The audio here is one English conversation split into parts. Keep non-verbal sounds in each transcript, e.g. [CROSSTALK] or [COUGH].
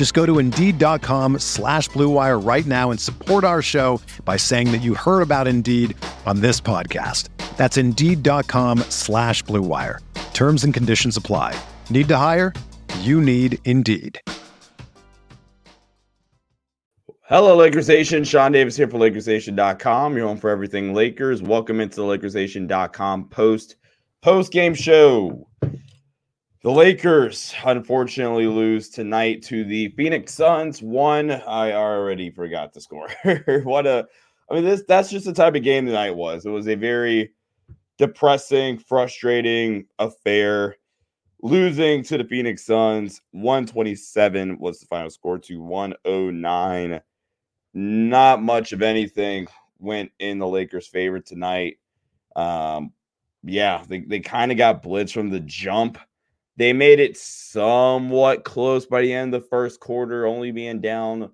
Just go to Indeed.com slash BlueWire right now and support our show by saying that you heard about Indeed on this podcast. That's Indeed.com slash BlueWire. Terms and conditions apply. Need to hire? You need Indeed. Hello, Lakers Nation. Sean Davis here for LakersNation.com. You're home for everything Lakers. Welcome into the LakersNation.com post post game show. The Lakers unfortunately lose tonight to the Phoenix Suns. One, I already forgot the score. [LAUGHS] what a, I mean, this that's just the type of game tonight was. It was a very depressing, frustrating affair. Losing to the Phoenix Suns, 127 was the final score to 109 not much of anything went in the Lakers' favor tonight. Um, yeah, they, they kind of got blitzed from the jump. They made it somewhat close by the end of the first quarter, only being down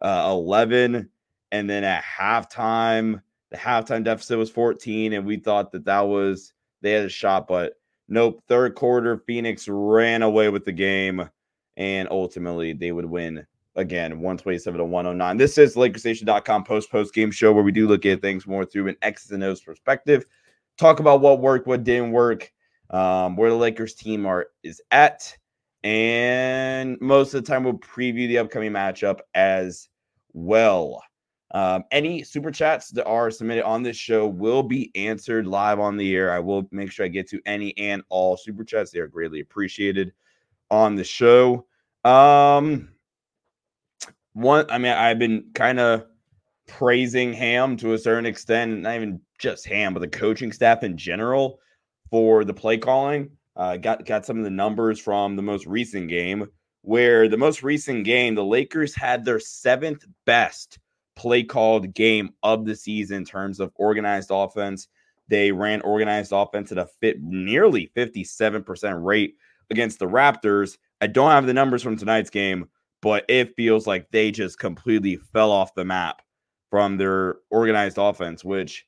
uh, 11. And then at halftime, the halftime deficit was 14. And we thought that that was, they had a shot, but nope. Third quarter, Phoenix ran away with the game. And ultimately, they would win again 127 to 109 this is lakersnation.com post post game show where we do look at things more through an x's and o's perspective talk about what worked what didn't work um, where the lakers team are is at and most of the time we'll preview the upcoming matchup as well. Um, any super chats that are submitted on this show will be answered live on the air. I will make sure i get to any and all super chats. They are greatly appreciated on the show. Um one, I mean, I've been kind of praising Ham to a certain extent, not even just Ham, but the coaching staff in general for the play calling. Uh, got got some of the numbers from the most recent game, where the most recent game, the Lakers had their seventh best play called game of the season in terms of organized offense. They ran organized offense at a fit nearly 57% rate against the Raptors. I don't have the numbers from tonight's game, but it feels like they just completely fell off the map from their organized offense, which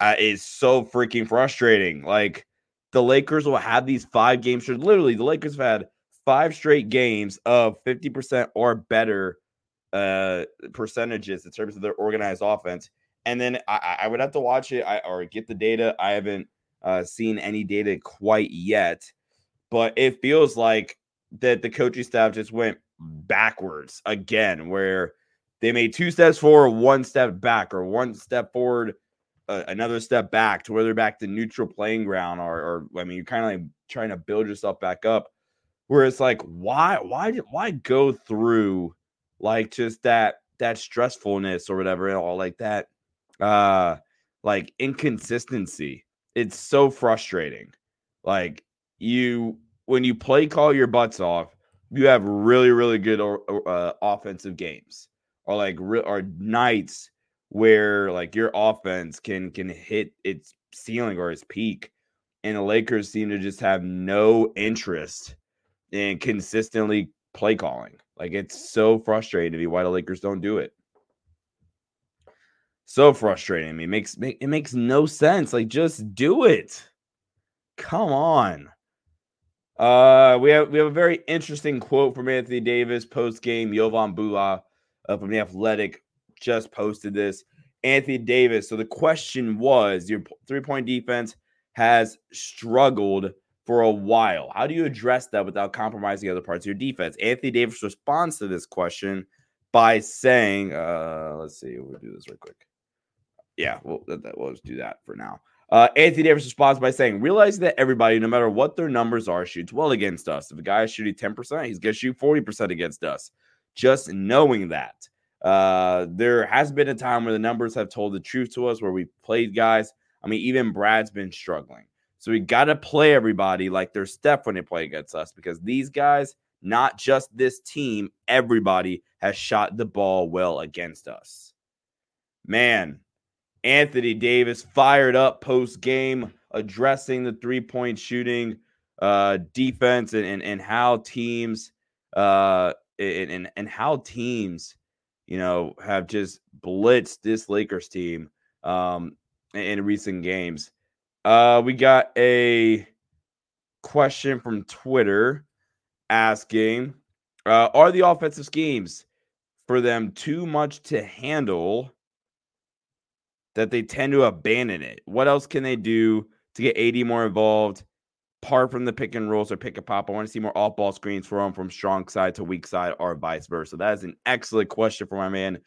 uh, is so freaking frustrating. Like the Lakers will have these five games. Literally, the Lakers have had five straight games of 50% or better uh, percentages in terms of their organized offense. And then I, I would have to watch it I, or get the data. I haven't uh, seen any data quite yet, but it feels like that the coaching staff just went backwards again, where they made two steps forward, one step back, or one step forward, another step back to where they're back to neutral playing ground, or, or I mean, you're kind of like trying to build yourself back up. Where it's like, why, why, why go through like just that that stressfulness or whatever, and all like that, uh, like inconsistency. It's so frustrating. Like you, when you play call your butts off, you have really really good uh, offensive games or like or nights where like your offense can can hit its ceiling or its peak and the Lakers seem to just have no interest in consistently play calling. Like it's so frustrating to me why the Lakers don't do it. So frustrating. I mean, it makes it makes no sense. Like just do it. Come on. Uh, we have we have a very interesting quote from Anthony Davis post game. Jovan Buha uh, from the Athletic just posted this. Anthony Davis. So the question was: Your three point defense has struggled for a while. How do you address that without compromising other parts of your defense? Anthony Davis responds to this question by saying, uh, "Let's see, we'll do this real quick." Yeah, we'll, we'll just do that for now. Uh, Anthony Davis responds by saying, realizing that everybody, no matter what their numbers are, shoots well against us. If a guy is shooting 10%, he's going to shoot 40% against us. Just knowing that. Uh, there has been a time where the numbers have told the truth to us, where we played guys. I mean, even Brad's been struggling. So we got to play everybody like they're Steph when they play against us because these guys, not just this team, everybody has shot the ball well against us. Man, Anthony Davis fired up post game, addressing the three point shooting uh, defense and, and, and how teams uh, and, and, and how teams, you know, have just blitzed this Lakers team um, in recent games. Uh, we got a question from Twitter asking uh, Are the offensive schemes for them too much to handle that they tend to abandon it? What else can they do to get AD more involved? Apart from the pick and rolls or pick and pop, I want to see more off ball screens for them from strong side to weak side or vice versa. That is an excellent question for my man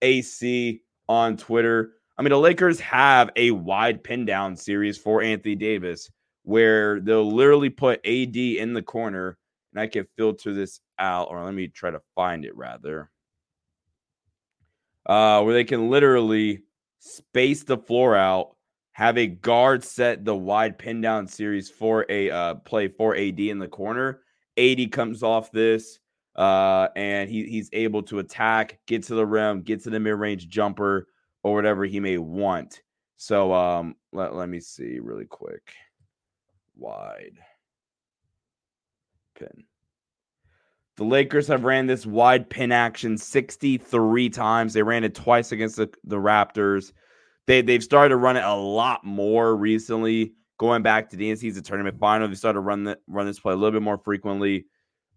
AC on Twitter. I mean, the Lakers have a wide pin down series for Anthony Davis where they'll literally put AD in the corner. And I can filter this out, or let me try to find it rather. Uh, where they can literally space the floor out, have a guard set the wide pin down series for a uh, play for AD in the corner. AD comes off this, uh, and he, he's able to attack, get to the rim, get to the mid range jumper, or whatever he may want. So um let, let me see really quick. Wide pin. The Lakers have ran this wide pin action 63 times. They ran it twice against the, the Raptors. They they've started to run it a lot more recently. Going back to the In-Season tournament final, they started to run the, run this play a little bit more frequently.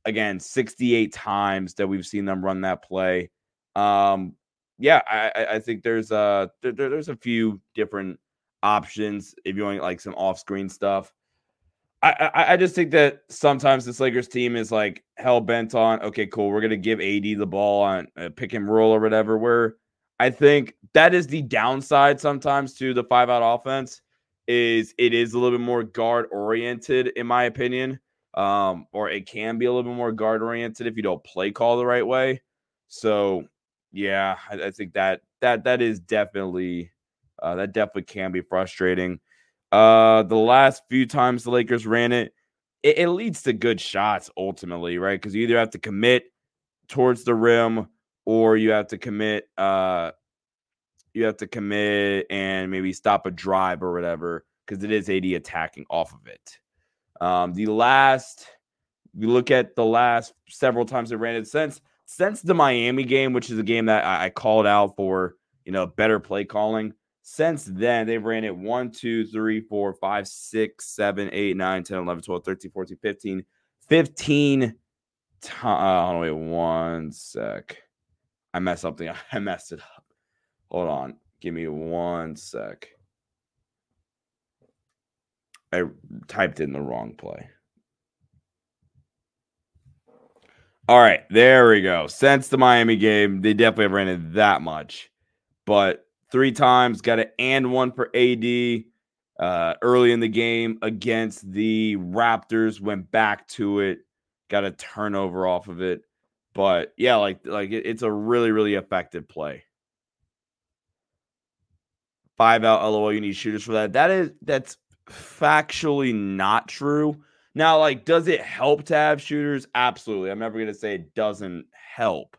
Again, 68 times that we've seen them run that play. Um, yeah, I, I think there's uh there, there's a few different options if you want like some off screen stuff. I, I, I just think that sometimes this Lakers team is like hell bent on okay, cool, we're gonna give AD the ball on a pick and roll or whatever. Where I think that is the downside sometimes to the five out offense is it is a little bit more guard oriented in my opinion, um, or it can be a little bit more guard oriented if you don't play call the right way. So yeah, I, I, think that that that is definitely uh, that definitely can be frustrating. Uh, the last few times the Lakers ran it, it, it leads to good shots ultimately, right? Because you either have to commit towards the rim or you have to commit. Uh, you have to commit and maybe stop a drive or whatever because it is AD attacking off of it. Um, the last, you look at the last several times they ran it since since the Miami game, which is a game that I, I called out for, you know, better play calling. Since then, they've ran it 1, 2, 3, 4, 5, 6, 7, 8, 9, 10, 11, 12, 13, 14, 15. 15 times. Uh, wait one sec. I messed something. [LAUGHS] I messed it up. Hold on. Give me one sec. I typed in the wrong play. All right, there we go. Since the Miami game, they definitely have ran it that much, but three times got an and one for AD uh, early in the game against the Raptors. Went back to it, got a turnover off of it, but yeah, like like it, it's a really really effective play. Five out, lol. You need shooters for that. That is that's factually not true. Now, like, does it help to have shooters? Absolutely. I'm never gonna say it doesn't help,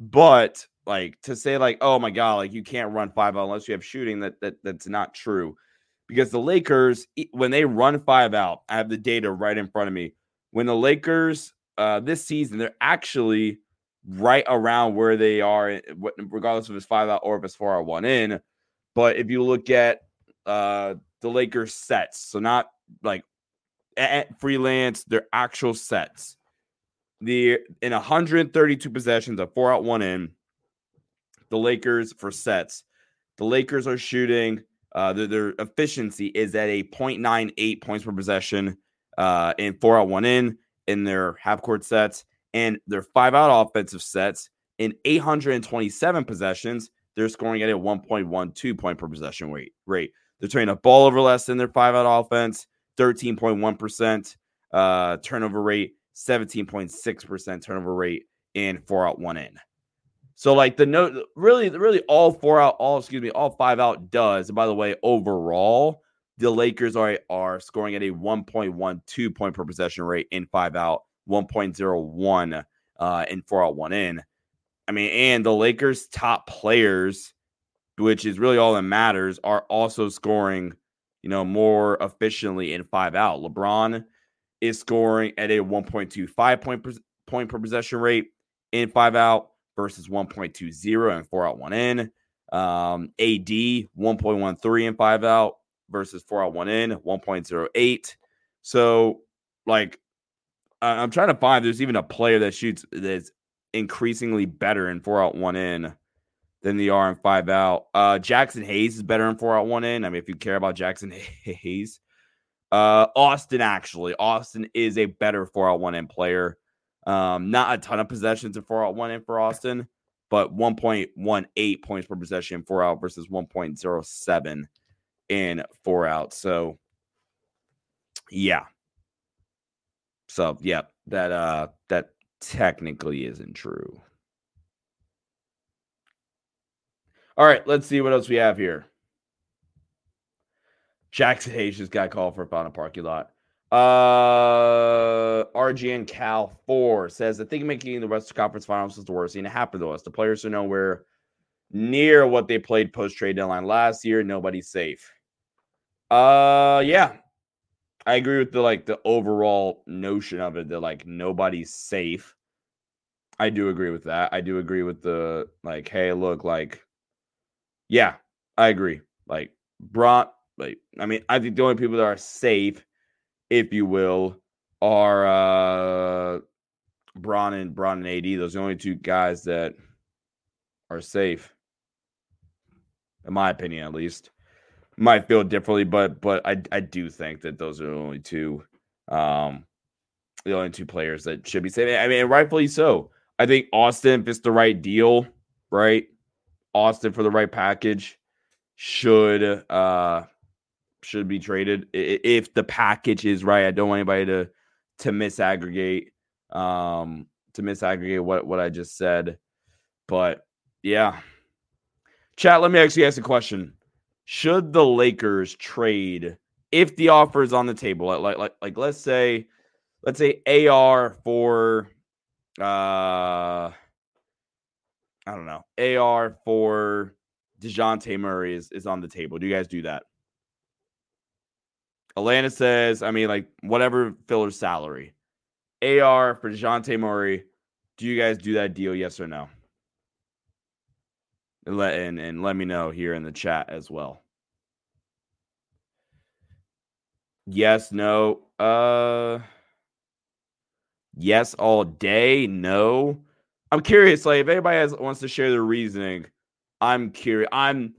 but like to say like, oh my god, like you can't run five out unless you have shooting. That that that's not true, because the Lakers when they run five out, I have the data right in front of me. When the Lakers uh this season, they're actually right around where they are, eh, regardless of it's five out or if it's four out one in. But if you look at uh the Lakers sets, so not like at freelance, their actual sets. The in 132 possessions of four out one in, the Lakers for sets, the Lakers are shooting. Uh, their, their efficiency is at a 0.98 points per possession uh, in four out one in in their half court sets and their five out offensive sets in 827 possessions. They're scoring at a 1.12 point per possession rate. Rate. They're turning a ball over less than their five out offense, 13.1%. Uh, turnover rate, 17.6% turnover rate in four out, one in. So like the note really, really all four out, all excuse me, all five out does. And by the way, overall, the Lakers are are scoring at a 1.12 point per possession rate in five out, 1.01 uh, in four out, one in. I mean, and the Lakers' top players, which is really all that matters, are also scoring, you know, more efficiently in five out. LeBron is scoring at a 1.25 point per, point per possession rate in five out versus 1.20 and four out, one in. Um, AD 1.13 and five out versus four out, one in, 1.08. So, like, I'm trying to find there's even a player that shoots that's increasingly better in four out, one in than they are in five out. Uh, Jaxson Hayes is better in four out, one in. I mean, if you care about Jaxson [LAUGHS] Hayes, uh, Austin actually, Austin is a better four out, one in player. Um, not a ton of possessions in four out, one in for Austin, but 1.18 points per possession four out versus 1.07 in four out. So, yeah. So, yeah, that uh that technically isn't true. All right, let's see what else we have here. Jaxson Hayes just got called for a foul parking lot. Uh, RGN Cal 4 says, I think making the Western Conference Finals is the worst thing to happen to us. The players are nowhere near what they played post trade deadline last year. Nobody's safe. Uh, yeah, I agree with the like the overall notion of it that like nobody's safe. I do agree with that. I do agree with the like, hey, look, like, yeah, I agree. Like, Bron, like, I mean, I think the only people that are safe if you will, are uh Bron and Bron and AD. Those are the only two guys that are safe. In my opinion, at least. Might feel differently, but but I I do think that those are the only two um the only two players that should be safe. I mean, rightfully so. I think Austin, if it's the right deal, right? Austin for the right package should uh should be traded if the package is right. I don't want anybody to to misaggregate um to misaggregate what what I just said. But yeah. Chat, let me actually ask a question. Should the Lakers trade if the offer is on the table? Like like like let's say let's say AR for uh I don't know. AR for DeJounte Murray is, is on the table. Do you guys do that? Atlanta says, I mean, like whatever filler's salary. AR for DeJounte Murray. Do you guys do that deal? Yes or no? And let and, and let me know here in the chat as well. Yes, no. Uh yes all day. No. I'm curious, like if anybody has wants to share their reasoning, I'm curious. I'm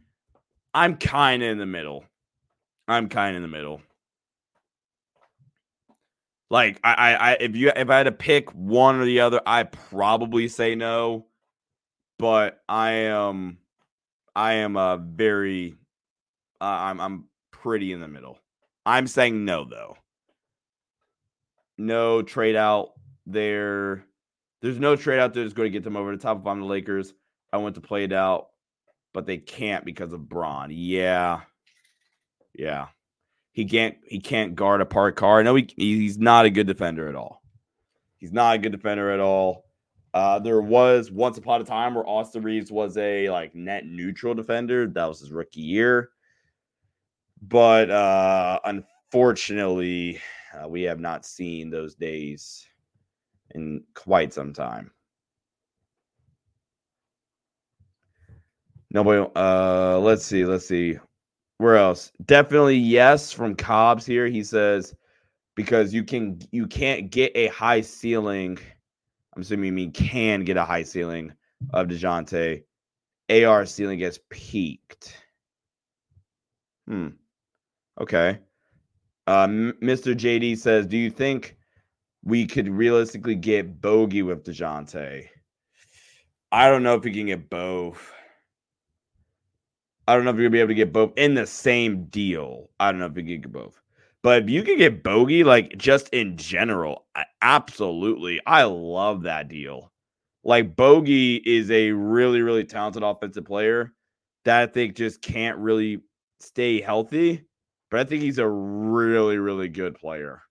I'm kind of in the middle. I'm kind of in the middle. Like I, I, if you if I had to pick one or the other, I probably say no. But I am, I am a very, uh, I'm I'm pretty in the middle. I'm saying no though. No trade out there. There's no trade out there that's going to get them over the top. If I'm the Lakers, I want to play it out, but they can't because of Bron. Yeah, yeah. He can't he can't guard a park car. No, he, he's not a good defender at all. He's not a good defender at all. Uh, there was once upon a time where Austin Reaves was a like net neutral defender. That was his rookie year. But uh, unfortunately, uh, we have not seen those days in quite some time. Nobody. Uh, let's see. Let's see. Where else? Definitely yes from Cobbs here. He says because you can you can't get a high ceiling. I'm assuming you mean can get a high ceiling of Dejounte. AR ceiling gets peaked. Hmm. Okay. Uh, Mr. JD says, "Do you think we could realistically get Bogey with Dejounte?" I don't know if we can get both. I don't know if you're gonna be able to get both in the same deal. I don't know if you can get both. But if you can get Bogey, like just in general, absolutely. I love that deal. Like Bogey is a really, really talented offensive player that I think just can't really stay healthy. But I think he's a really, really good player.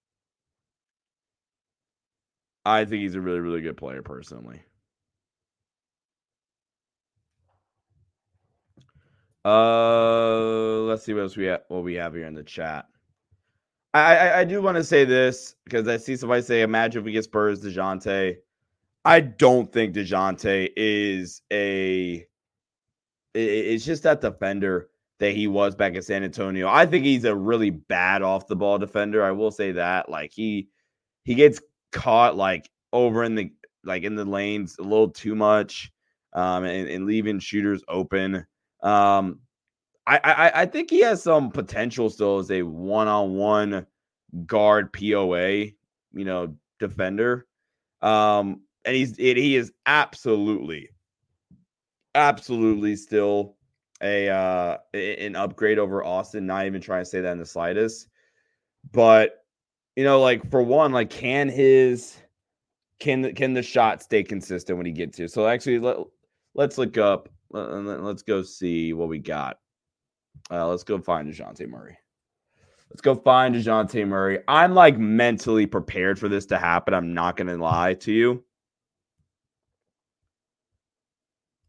I think he's a really, really good player personally. Uh, let's see what else we have. What we have here in the chat. I I, I do want to say this because I see somebody say, "Imagine if we get Spurs Dejounte." I don't think Dejounte is a. It's just that defender that he was back in San Antonio. I think he's a really bad off the ball defender. I will say that. Like he he gets caught like over in the like in the lanes a little too much, um, and, and leaving shooters open. Um, I, I think he has some potential still as a one-on-one guard POA, you know, defender. Um, and he's it, he is absolutely, absolutely still a uh an upgrade over Austin. Not even trying to say that in the slightest, but you know, like for one, like can his can can the shot stay consistent when he gets here? So actually, let let's look up. Let's go see what we got. Uh, let's go find Dejounte Murray. Let's go find Dejounte Murray. I'm like mentally prepared for this to happen. I'm not going to lie to you.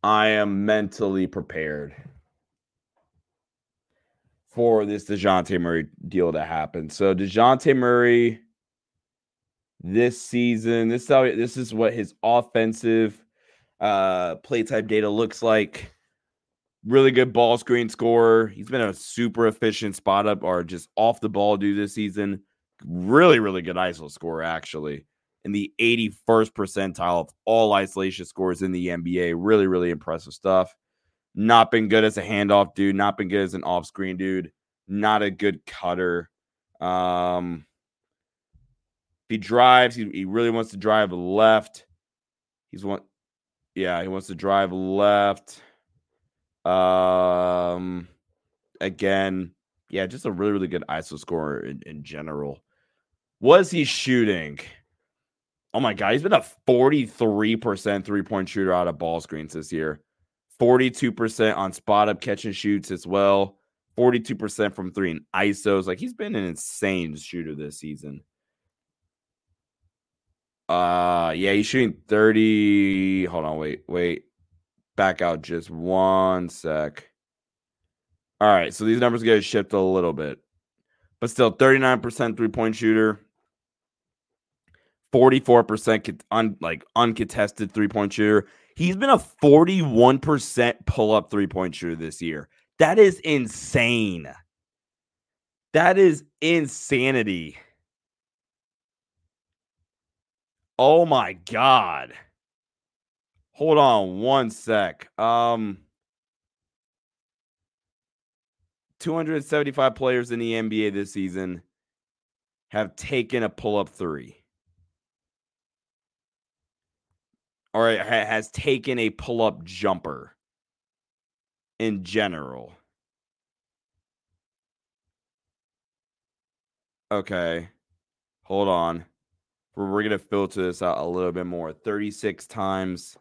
I am mentally prepared for this DeJounte Murray deal to happen. So DeJounte Murray this season, this is how this is what his offensive uh play type data looks like really good ball screen scorer. He's been a super efficient spot up or just off the ball dude this season. Really, really good ISO score, actually. In the 81st percentile of all isolation scores in the NBA. Really, really impressive stuff. Not been good as a handoff dude, not been good as an off screen dude, not a good cutter. Um, he drives, he, he really wants to drive left. He's one, yeah, he wants to drive left. Um, again, yeah, just a really, really good ISO scorer in, in general. Was he shooting? Oh my God, he's been a 43% three point shooter out of ball screens this year, 42% on spot up catch and shoots as well, 42% from three and ISOs. Like he's been an insane shooter this season. Uh, yeah, he's shooting 30. Hold on, wait, wait back out just one sec. All right, so these numbers get shipped a little bit, but still 39% three point shooter, 44% un, like uncontested three point shooter. He's been a 41% pull up three point shooter this year. That is insane. That is insanity. Oh my God. Hold on one sec. Um 275 players in the NBA this season have taken a pull-up 3. Or has taken a pull-up jumper in general. Okay. Hold on. We're, we're going to filter this out a little bit more. 36 times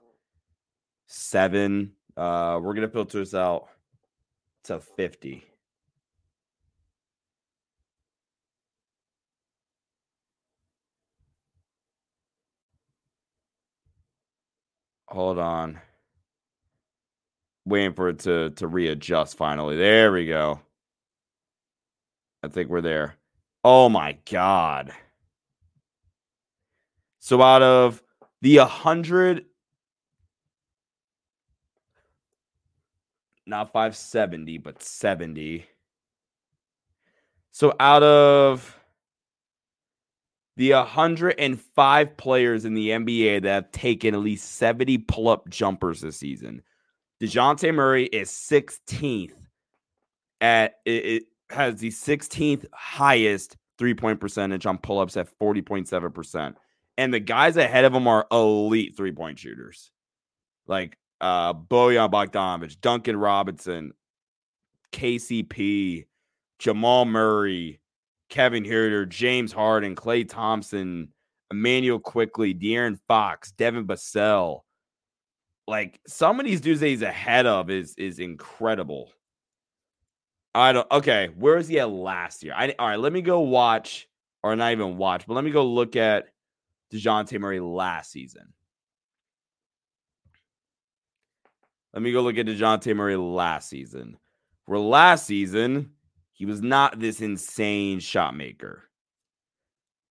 seven. Uh, we're gonna filter this out to 50. Hold on. Waiting for it to to readjust finally. There we go. I think we're there. Oh my god. So out of the 100 not 570, but 70. So out of the 105 players in the NBA that have taken at least 70 pull up jumpers this season, DeJounte Murray is 16th at it, it has the 16th highest three point percentage on pull ups at 40.7%. And the guys ahead of him are elite three point shooters. Like uh, Bojan Bogdanovic, Duncan Robinson, KCP, Jamal Murray, Kevin Huerter, James Harden, Klay Thompson, Immanuel Quickley, De'Aaron Fox, Devin Vassell. Like some of these dudes that he's ahead of is is incredible. I don't okay. Where was he at last year? I all right, let me go watch, or not even watch, but let me go look at DeJounte Murray last season. Let me go look at DeJounte Murray last season. For last season, he was not this insane shot maker.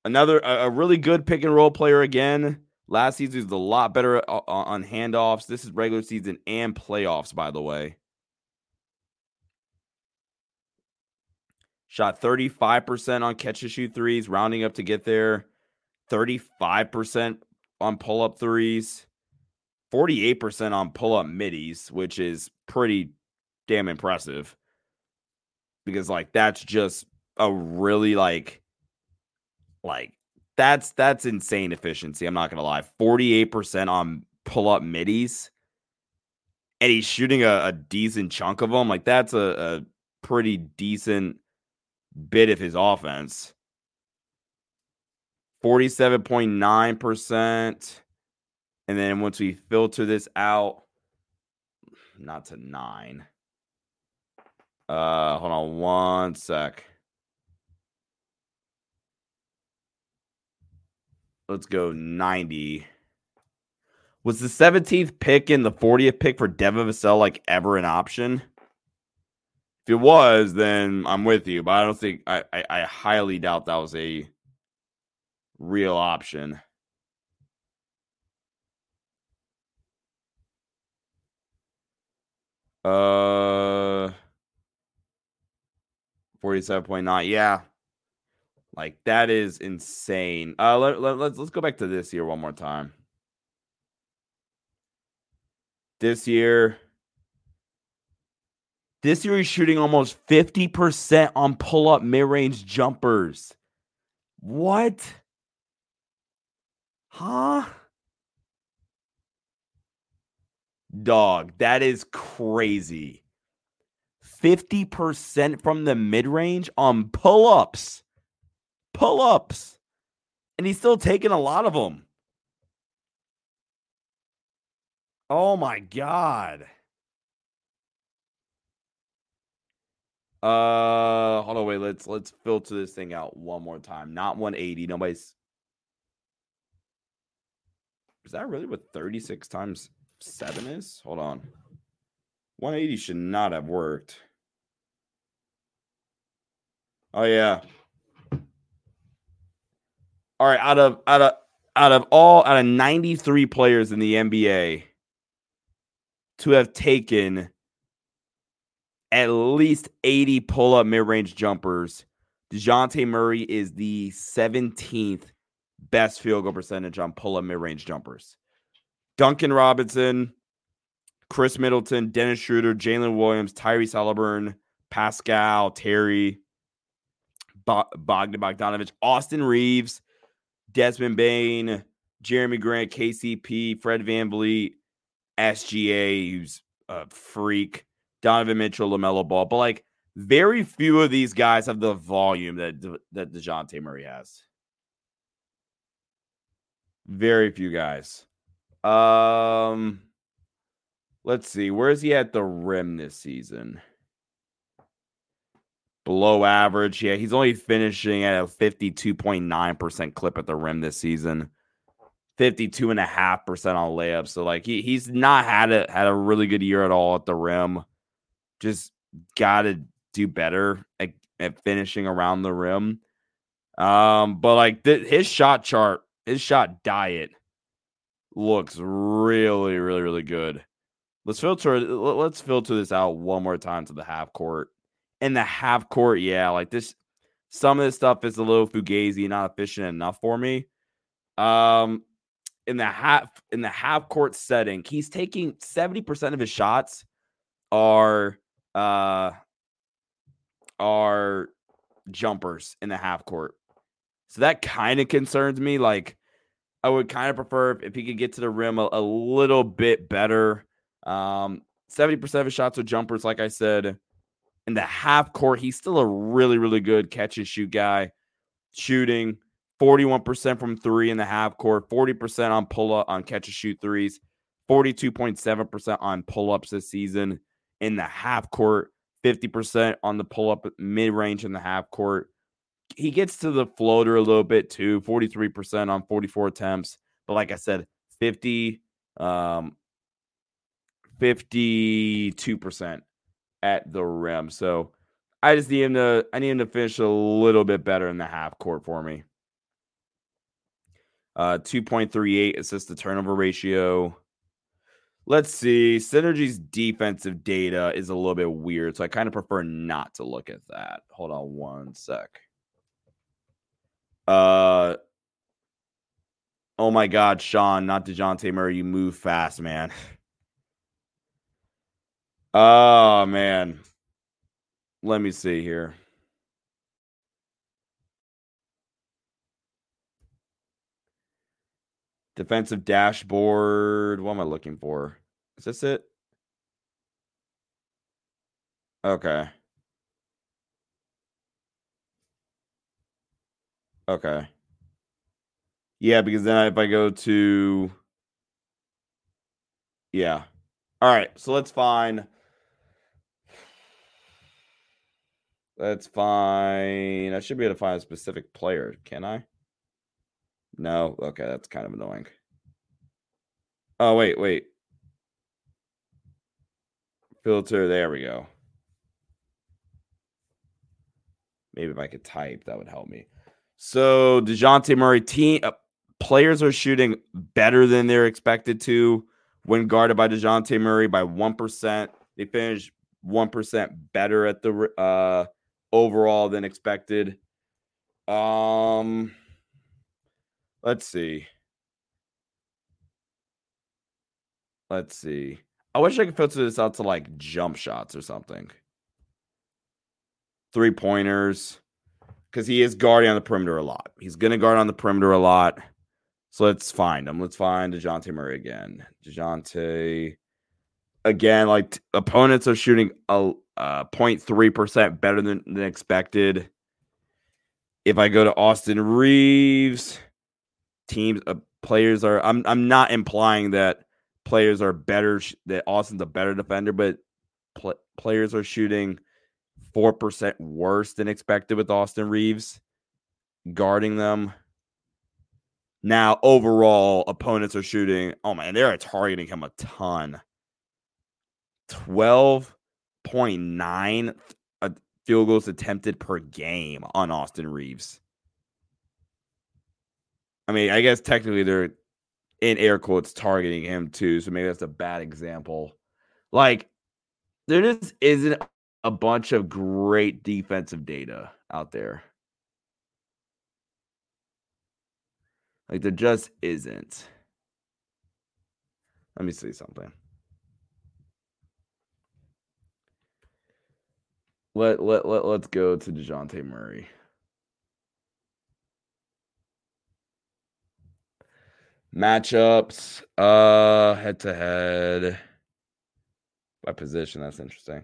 Another a, really good pick and roll player again. Last season he was a lot better uh, on handoffs. This is regular season and playoffs, by the way. Shot 35% on catch and shoot threes, rounding up to get there. 35% on pull up threes. 48% on pull up middies, which is pretty damn impressive. Because like that's just a really like like that's that's insane efficiency. I'm not gonna lie. 48% on pull up middies. And he's shooting a, a, decent chunk of them. Like that's a, a pretty decent bit of his offense. 47.9%. And then once we filter this out, not to nine. Uh, hold on one sec. Let's go 90. Was the 17th pick and the 40th pick for Devin Vassell like ever an option? If it was, then I'm with you, but I don't think I, I, I highly doubt that was a real option. Uh 47.9. Yeah. Like that is insane. Uh let, let, let's let's go back to this year one more time. This year this year he's shooting almost 50% on pull-up mid-range jumpers. What? Huh? Dog, that is crazy. 50% from the mid range on pull ups. Pull ups. And he's still taking a lot of them. Oh my God. Uh hold on, wait, let's let's filter this thing out one more time. Not 180. Nobody's is that really what 36 times seven is? Hold on. 180 should not have worked. Oh yeah. All right, out of out of out of all out of 93 players in the NBA to have taken at least 80 pull-up mid-range jumpers, DeJounte Murray is the 17th best field goal percentage on pull-up mid-range jumpers. Duncan Robinson, Khris Middleton, Dennis Schroeder, Jalen Williams, Tyrese Haliburton, Pascal, Terry, Bogdan Bogdanovic, Austin Reaves, Desmond Bane, Jerami Grant, KCP, Fred VanVleet, SGA, who's a freak, Donovan Mitchell, LaMelo Ball. But like very few of these guys have the volume that, that DeJounte Murray has. Very few guys. Um, let's see. Where is he at the rim this season? Below average. Yeah, he's only finishing at a 52.9% clip at the rim this season. 52.5% on layups. So like he he's not had a had a really good year at all at the rim. Just gotta do better at, at finishing around the rim. Um, but like th- his shot chart, his shot diet looks really, really, really good. Let's filter. Let's filter this out one more time to the half court. In the half court, yeah, like this. Some of this stuff is a little fugazi, not efficient enough for me. Um, in the half in the half court setting, he's taking seventy percent of his shots are uh are jumpers in the half court. So that kind of concerns me. Like I would kind of prefer if, he could get to the rim a, a little bit better. Um, 70% of his shots are jumpers, like I said. In the half court, he's still a really, really good catch and shoot guy, shooting 41% from three in the half court, 40% on pull up on catch and shoot threes, 42.7% on pull ups this season in the half court, 50% on the pull up mid range in the half court. He gets to the floater a little bit too, 43% on 44 attempts. But like I said, 50, um, 52% at the rim. So I just need him to I need him to finish a little bit better in the half court for me. Uh 2.38 assist to turnover ratio. Let's see. Synergy's defensive data is a little bit weird, so I kind of prefer not to look at that. Hold on one sec. Uh oh my god, Sean, not DeJounte Murray. You move fast, man. Oh man. Let me see here. Defensive dashboard. What am I looking for? Is this it? Okay. Okay. Yeah, because then if I go to Yeah. All right, so let's find That's fine. I should be able to find a specific player, can I? No. Okay, that's kind of annoying. Oh, wait, wait. Filter, there we go. Maybe if I could type, that would help me. So, DeJounte Murray team uh, players are shooting better than they're expected to when guarded by DeJounte Murray by 1%. They finished 1% better at the uh overall than expected. Um, let's see. Let's see. I wish I could filter this out to like jump shots or something. Three pointers. Because he is guarding on the perimeter a lot. He's going to guard on the perimeter a lot. So let's find him. Let's find DeJounte Murray again. DeJounte. Again, like opponents are shooting a uh 0.3% better than, than expected. If I go to Austin Reaves, teams uh, players are I'm I'm not implying that players are better that Austin's a better defender, but pl- players are shooting 4% worse than expected with Austin Reaves guarding them. Now, overall, opponents are shooting. Oh man, they're targeting him a ton. 12 0.9 uh, field goals attempted per game on Austin Reaves. I mean, I guess technically they're in air quotes targeting him too, so maybe that's a bad example. Like, there just isn't a bunch of great defensive data out there. Like, there just isn't. Let me see something. Let let let let's go to Dejounte Murray. Matchups, uh, head to head by position. That's interesting.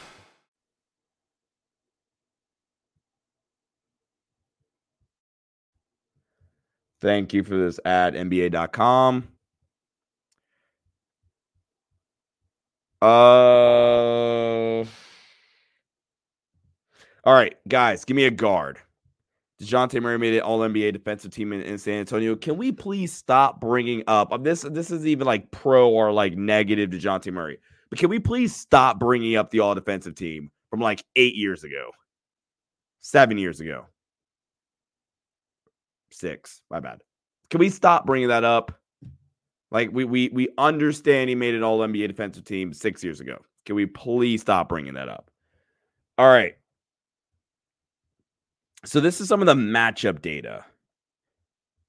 Thank you for this at NBA.com. Uh, all right, guys, give me a guard. Dejounte Murray made it All NBA defensive team in, in, San Antonio. Can we please stop bringing up um, this? This is even like pro or like negative Dejounte Murray, but can we please stop bringing up the All Defensive team from like eight years ago, seven years ago? Six. My bad. Can we stop bringing that up? Like we we we understand he made an All NBA defensive team six years ago. Can we please stop bringing that up? All right. So this is some of the matchup data.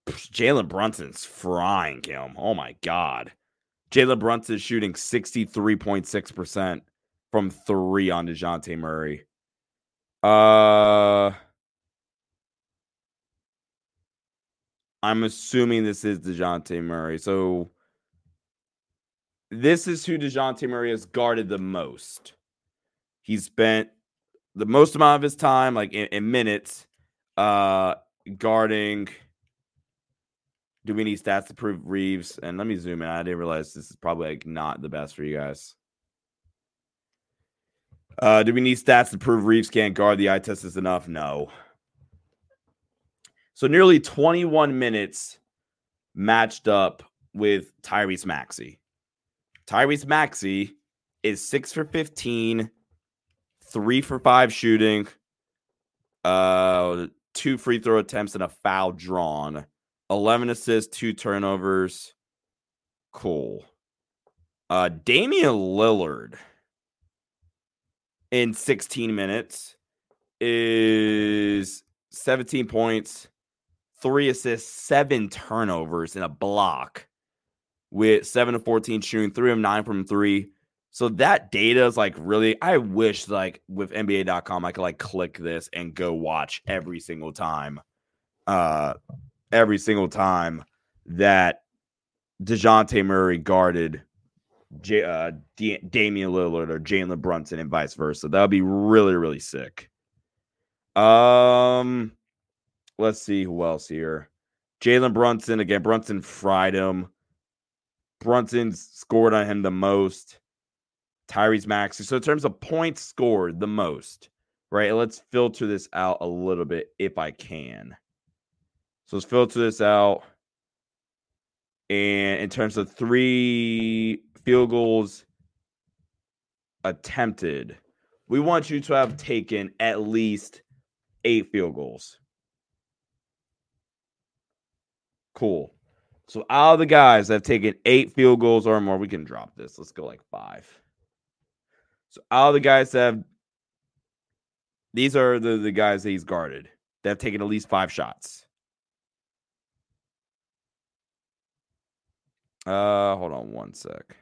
Jalen Brunson's frying him. Oh my god. Jalen Brunson shooting 63.6% from three on Dejounte Murray. Uh I'm assuming this is Dejounte Murray. So this is who Dejounte Murray has guarded the most. He spent the most amount of his time, like in, in minutes, uh, guarding. Do we need stats to prove Reaves? And let me zoom in. I didn't realize this is probably like not the best for you guys. Uh, do we need stats to prove Reaves can't guard the eye test is enough? No. So nearly 21 minutes matched up with Tyrese Maxey. Tyrese Maxey is six for 15, three for five shooting, uh, two free throw attempts, and a foul drawn. 11 assists, two turnovers. Cool. Uh, Damian Lillard in 16 minutes is 17 points, three assists, seven turnovers, and a block with seven to 14 shooting, three of nine from three. So that data is like really, I wish like with NBA.com, I could like click this and go watch every single time, uh, every single time that Dejounte Murray guarded J- uh, D- Damian Lillard or Jalen Brunson and vice versa. That would be really, really sick. Um, let's see who else here. Jalen Brunson again. Brunson fried him. Brunson scored on him the most. Tyrese Maxey. So in terms of points scored the most, right? Let's filter this out a little bit if I can. So let's filter this out. And in terms of three field goals attempted, we want you to have taken at least eight field goals. Cool. So out of the guys that have taken eight field goals or more, we can drop this. Let's go like five. So out of the guys that have these are the, the guys that he's guarded that have taken at least five shots. Uh hold on one sec.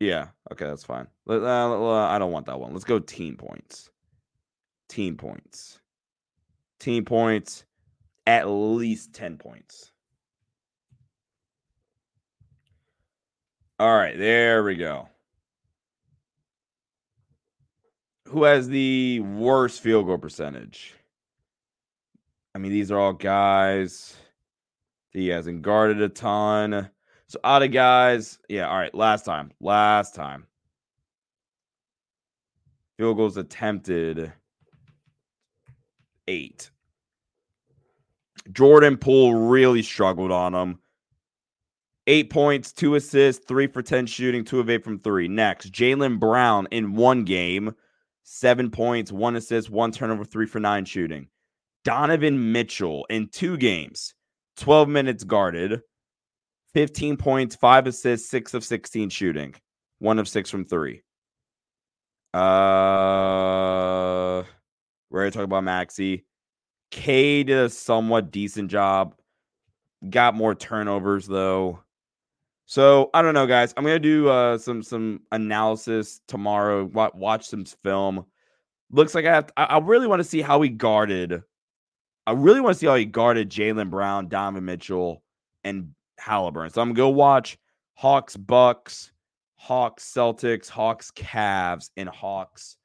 Yeah, okay, that's fine. Uh, I don't want that one. Let's go team points. Team points. Team points at least 10 points. All right, there we go. Who has the worst field goal percentage? I mean, these are all guys. He hasn't guarded a ton. So out of guys, yeah, all right. Last time, last time. Field goals attempted, eight. Jordan Poole really struggled on him. Eight points, two assists, three for 10 shooting, two of eight from three. Next, Jaylen Brown in one game, seven points, one assist, one turnover, three for nine shooting. Donovan Mitchell in two games, 12 minutes guarded, 15 points, five assists, six of 16 shooting, one of six from three. Uh, we're going to talk about Maxey. K did a somewhat decent job. Got more turnovers though. So I don't know, guys. I'm gonna do uh, some some analysis tomorrow. Watch some film. Looks like I have. To, I, I really want to see how he guarded. I really want to see how he guarded Jaylen Brown, Donovan Mitchell, and Halliburton. So I'm gonna go watch Hawks Bucks, Hawks Celtics, Hawks Cavs, and Hawks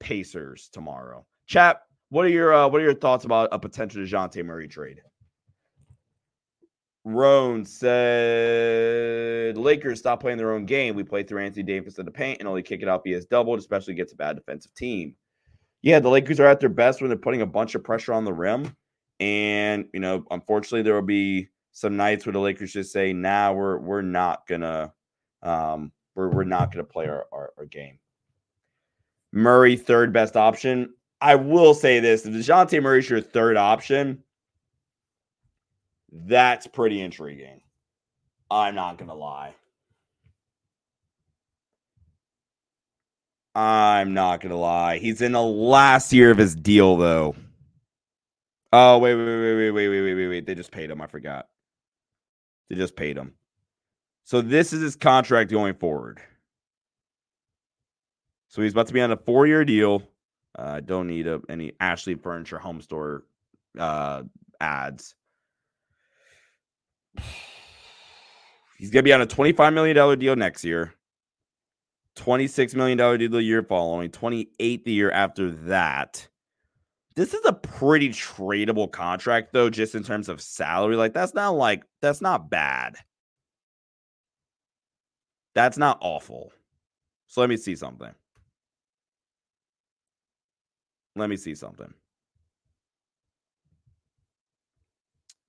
Pacers tomorrow. Chat. What are your uh, what are your thoughts about a potential Dejounte Murray trade? Roan said Lakers stop playing their own game. We play through Anthony Davis in the paint and only kick it out via doubled, especially against a bad defensive team. Yeah, the Lakers are at their best when they're putting a bunch of pressure on the rim. And, you know, unfortunately, there will be some nights where the Lakers just say, nah, we're we're not gonna um we're we're not gonna play our, our, our game. Murray, third best option. I will say this: if Dejounte Murray's your third option, that's pretty intriguing. I'm not gonna lie. I'm not gonna lie. He's in the last year of his deal, though. Oh wait, wait, wait, wait, wait, wait, wait, wait, wait. They just paid him. I forgot. They just paid him. So this is his contract going forward. So he's about to be on a four-year deal. I uh, don't need a, any Ashley Furniture Home Store uh, ads. He's going to be on a $25 million deal next year, $26 million deal the year following, 28 the year after that. This is a pretty tradable contract, though, just in terms of salary. Like, that's not like, that's not bad. That's not awful. So let me see something. Let me see something.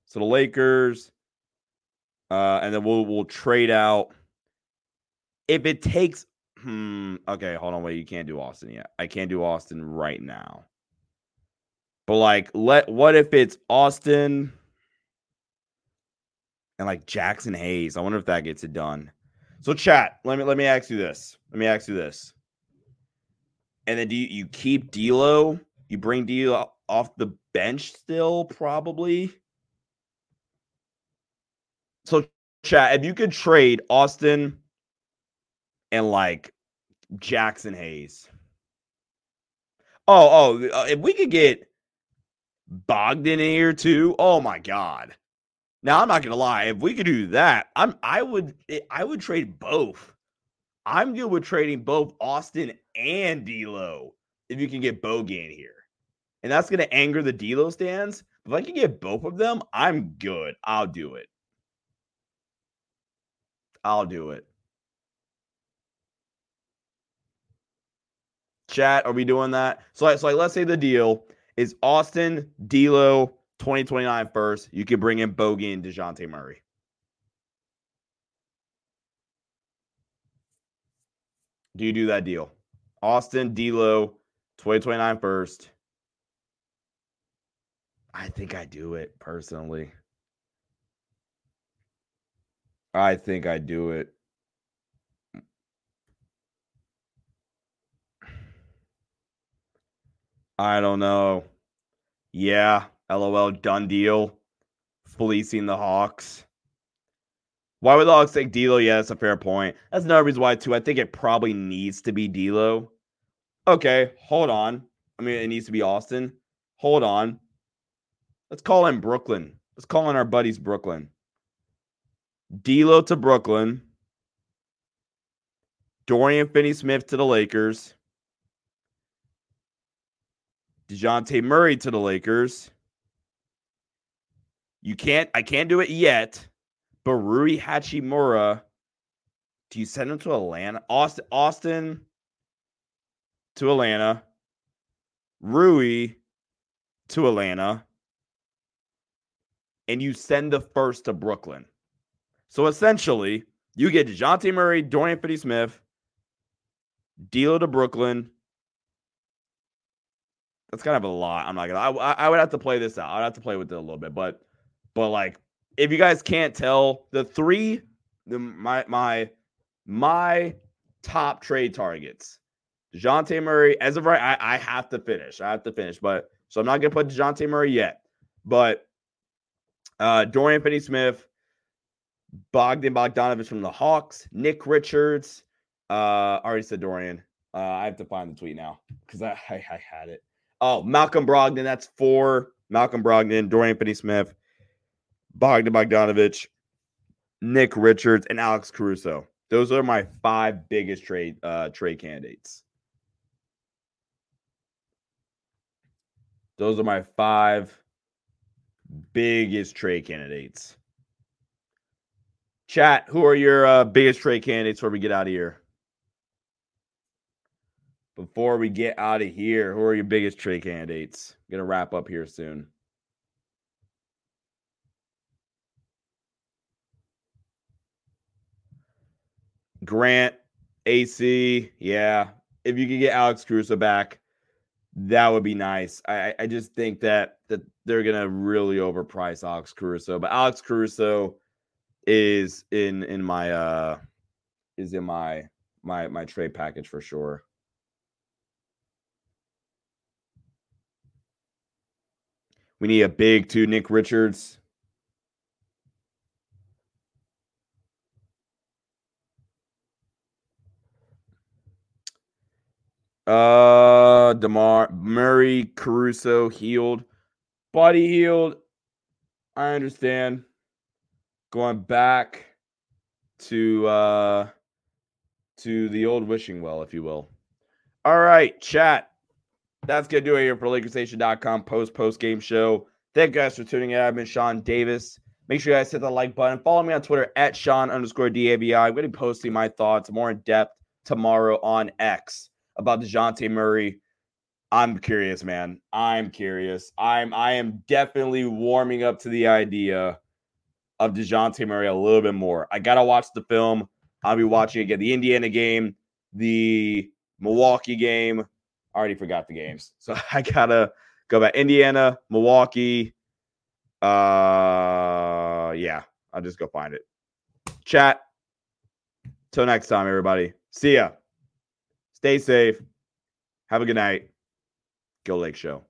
So the Lakers, uh, and then we'll we'll trade out. If it takes, hmm, okay, hold on, wait, you can't do Austin yet. I can't do Austin right now. But like, let what if it's Austin and like Jaxson Hayes? I wonder if that gets it done. So chat, let me let me ask you this. Let me ask you this. And then do you, you keep D'Lo? You bring D'Lo off the bench still, probably. So, chat, if you could trade Austin and like Jaxson Hayes. Oh, oh, uh, if we could get Bogdan in here too. Oh my god. Now I'm not gonna lie. If we could do that, I'm I would I would trade both. I'm good with trading both Austin and D'Lo if you can get Bogdan here, and that's going to anger the D'Lo stands. If I can get both of them, I'm good. I'll do it. I'll do it. Chat, are we doing that? So, so like, let's say the deal is Austin, D'Lo, 2029 first. You can bring in Bogdan and Dejounte Murray. Do you do that deal? Austin, D'Lo, 2029 first. I think I do it personally. I think I do it. I don't know. Yeah, LOL, done deal. Fleecing the Hawks. Why would Hawks take D'Lo? Yeah, that's a fair point. That's another reason why too. I think it probably needs to be D'Lo. Okay, hold on. I mean, it needs to be Austin. Hold on. Let's call in Brooklyn. Let's call in our buddies Brooklyn. D'Lo to Brooklyn. Dorian Finney-Smith to the Lakers. Dejounte Murray to the Lakers. You can't, I can't do it yet. But Rui Hachimura, do you send him to Atlanta? Austin, Austin to Atlanta, Rui to Atlanta, and you send the first to Brooklyn. So essentially, you get Dejounte Murray, Dorian Finney Smith, deal to Brooklyn. That's kind of a lot. I'm not gonna. I, I would have to play this out. I'd have to play with it a little bit, but but like if you guys can't tell, the three, the my my my top trade targets. Dejounte Murray, as of right, I, I have to finish. I have to finish, but so I'm not gonna put Dejounte Murray yet. But uh Dorian Finney Smith, Bogdan Bogdanovic from the Hawks, Nick Richards. Uh, already said Dorian. Uh, I have to find the tweet now because I, I, I had it. Oh, Malcolm Brogdon. That's four. Malcolm Brogdon, Dorian Finney-Smith, Bogdan Bogdanovic, Nick Richards, and Alex Caruso. Those are my five biggest trade uh, trade candidates. Those are my five biggest trade candidates. Chat, who are your uh, biggest trade candidates before we get out of here? Before we get out of here, who are your biggest trade candidates? gonna wrap up here soon. Grant, AC, yeah. If you could get Alex Caruso back, that would be nice. I, I just think that that they're gonna really overprice Alex Caruso, but Alex Caruso is in in my uh is in my my my trade package for sure. We need a big two Nick Richards. Uh DeMar Murray Caruso healed. Body healed. I understand going back to uh to the old wishing well, if you will. All right, chat. That's gonna do it here for LakersNation.com post post game show. Thank you guys for tuning in. I've been Sean Davis. Make sure you guys hit the like button. Follow me on Twitter at Sean underscore DABI. I'm to be posting my thoughts more in depth tomorrow on X about Dejounte Murray. I'm curious, man. I'm curious. I'm I am definitely warming up to the idea of Dejounte Murray a little bit more. I gotta watch the film. I'll be watching again the Indiana game, the Milwaukee game. I already forgot the games. [LAUGHS] So I gotta go back. Indiana, Milwaukee. Uh yeah, I'll just go find it. Chat. Till next time, everybody. See ya. Stay safe. Have a good night. Go Lake Show.